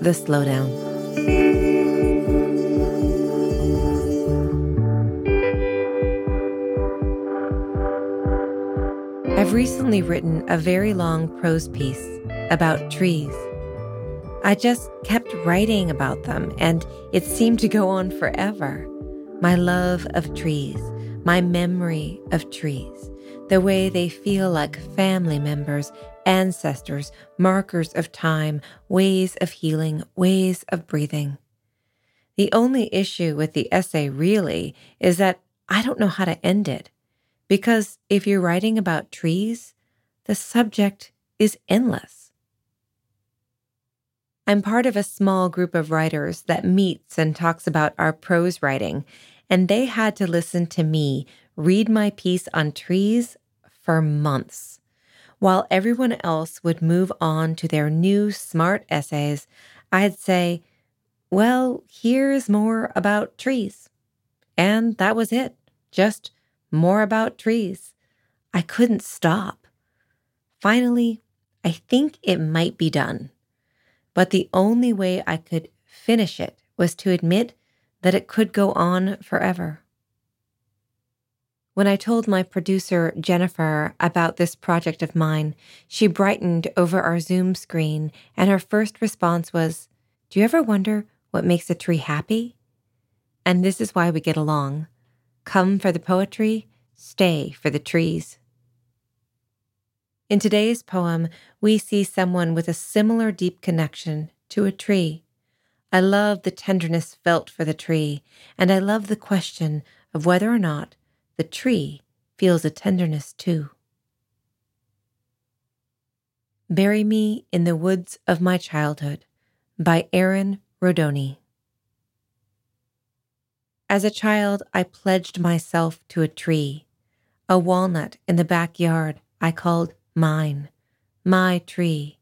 The Slowdown. I've recently written a very long prose piece about trees. I just kept writing about them, and it seemed to go on forever. My love of trees, my memory of trees, the way they feel like family members ancestors, markers of time, ways of healing, ways of breathing. The only issue with the essay really is that I don't know how to end it. Because if you're writing about trees, the subject is endless. I'm part of a small group of writers that meets and talks about our prose writing, and they had to listen to me read my piece on trees for months. While everyone else would move on to their new smart essays, I'd say, Well, here's more about trees. And that was it. Just more about trees. I couldn't stop. Finally, I think it might be done. But the only way I could finish it was to admit that it could go on forever. When I told my producer, Jennifer, about this project of mine, she brightened over our Zoom screen, and her first response was, Do you ever wonder what makes a tree happy? And this is why we get along. Come for the poetry, stay for the trees. In today's poem, we see someone with a similar deep connection to a tree. I love the tenderness felt for the tree, and I love the question of whether or not the tree feels a tenderness too. Bury Me in the Woods of My Childhood by Erin Rodoni. As a child, I pledged myself to a tree, a walnut in the backyard I called mine, my tree,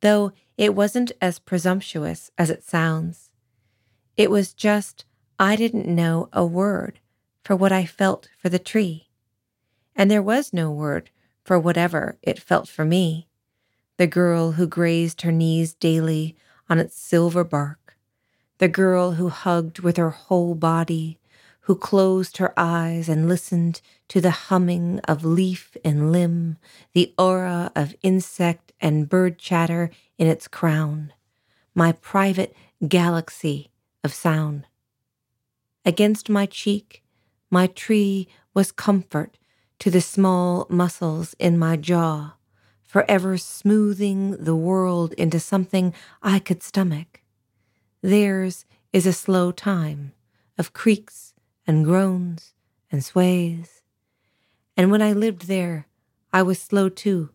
though it wasn't as presumptuous as it sounds. It was just I didn't know a word for what I felt for the tree. And there was no word for whatever it felt for me, the girl who grazed her knees daily on its silver bark, the girl who hugged with her whole body, who closed her eyes and listened to the humming of leaf and limb, the aura of insect and bird chatter in its crown, my private galaxy of sound. Against my cheek, my tree was comfort to the small muscles in my jaw, forever smoothing the world into something I could stomach. Theirs is a slow time of creaks and groans and sways. And when I lived there, I was slow too.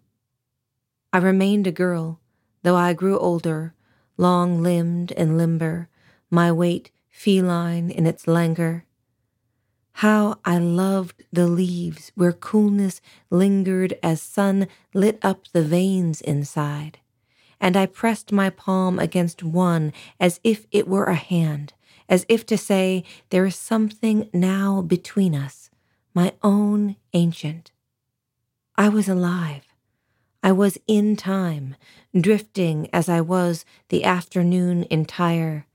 I remained a girl, though I grew older, long limbed and limber, my weight feline in its languor. How I loved the leaves where coolness lingered as sun lit up the veins inside. And I pressed my palm against one as if it were a hand, as if to say, There is something now between us, my own ancient. I was alive. I was in time, drifting as I was the afternoon entire,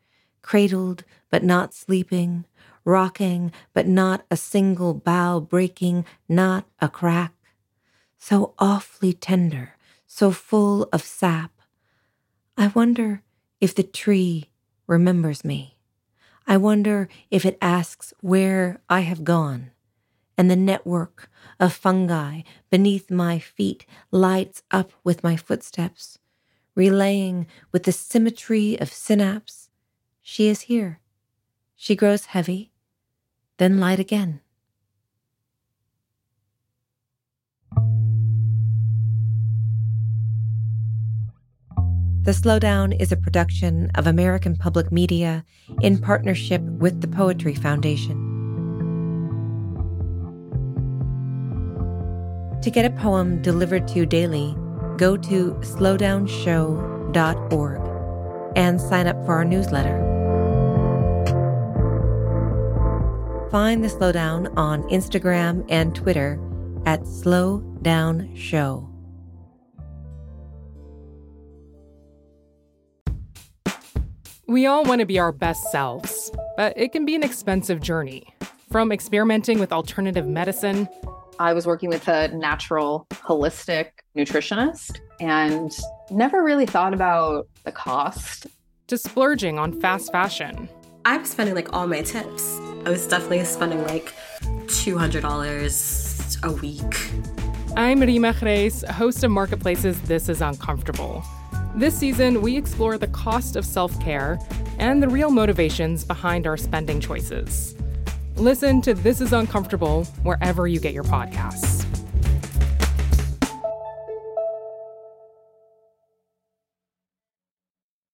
cradled but not sleeping, rocking, but not a single bough breaking, not a crack. So awfully tender, so full of sap. I wonder if the tree remembers me. I wonder if it asks where I have gone. And the network of fungi beneath my feet lights up with my footsteps, relaying with the symmetry of synapse. She is here. She grows heavy, then light again. The Slowdown is a production of American Public Media in partnership with the Poetry Foundation. To get a poem delivered to you daily, go to slowdownshow.org and sign up for our newsletter. Find the Slowdown on Instagram and Twitter at slowdownshow. We all want to be our best selves, but it can be an expensive journey. From experimenting with alternative medicine, I was working with a natural, holistic nutritionist and never really thought about the cost. to splurging on fast fashion. I was spending like all my tips. I was definitely spending like $200 a week. I'm Reema Khrais, host of Marketplace's This Is Uncomfortable. This season, we explore the cost of self care and the real motivations behind our spending choices. Listen to This Is Uncomfortable wherever you get your podcasts.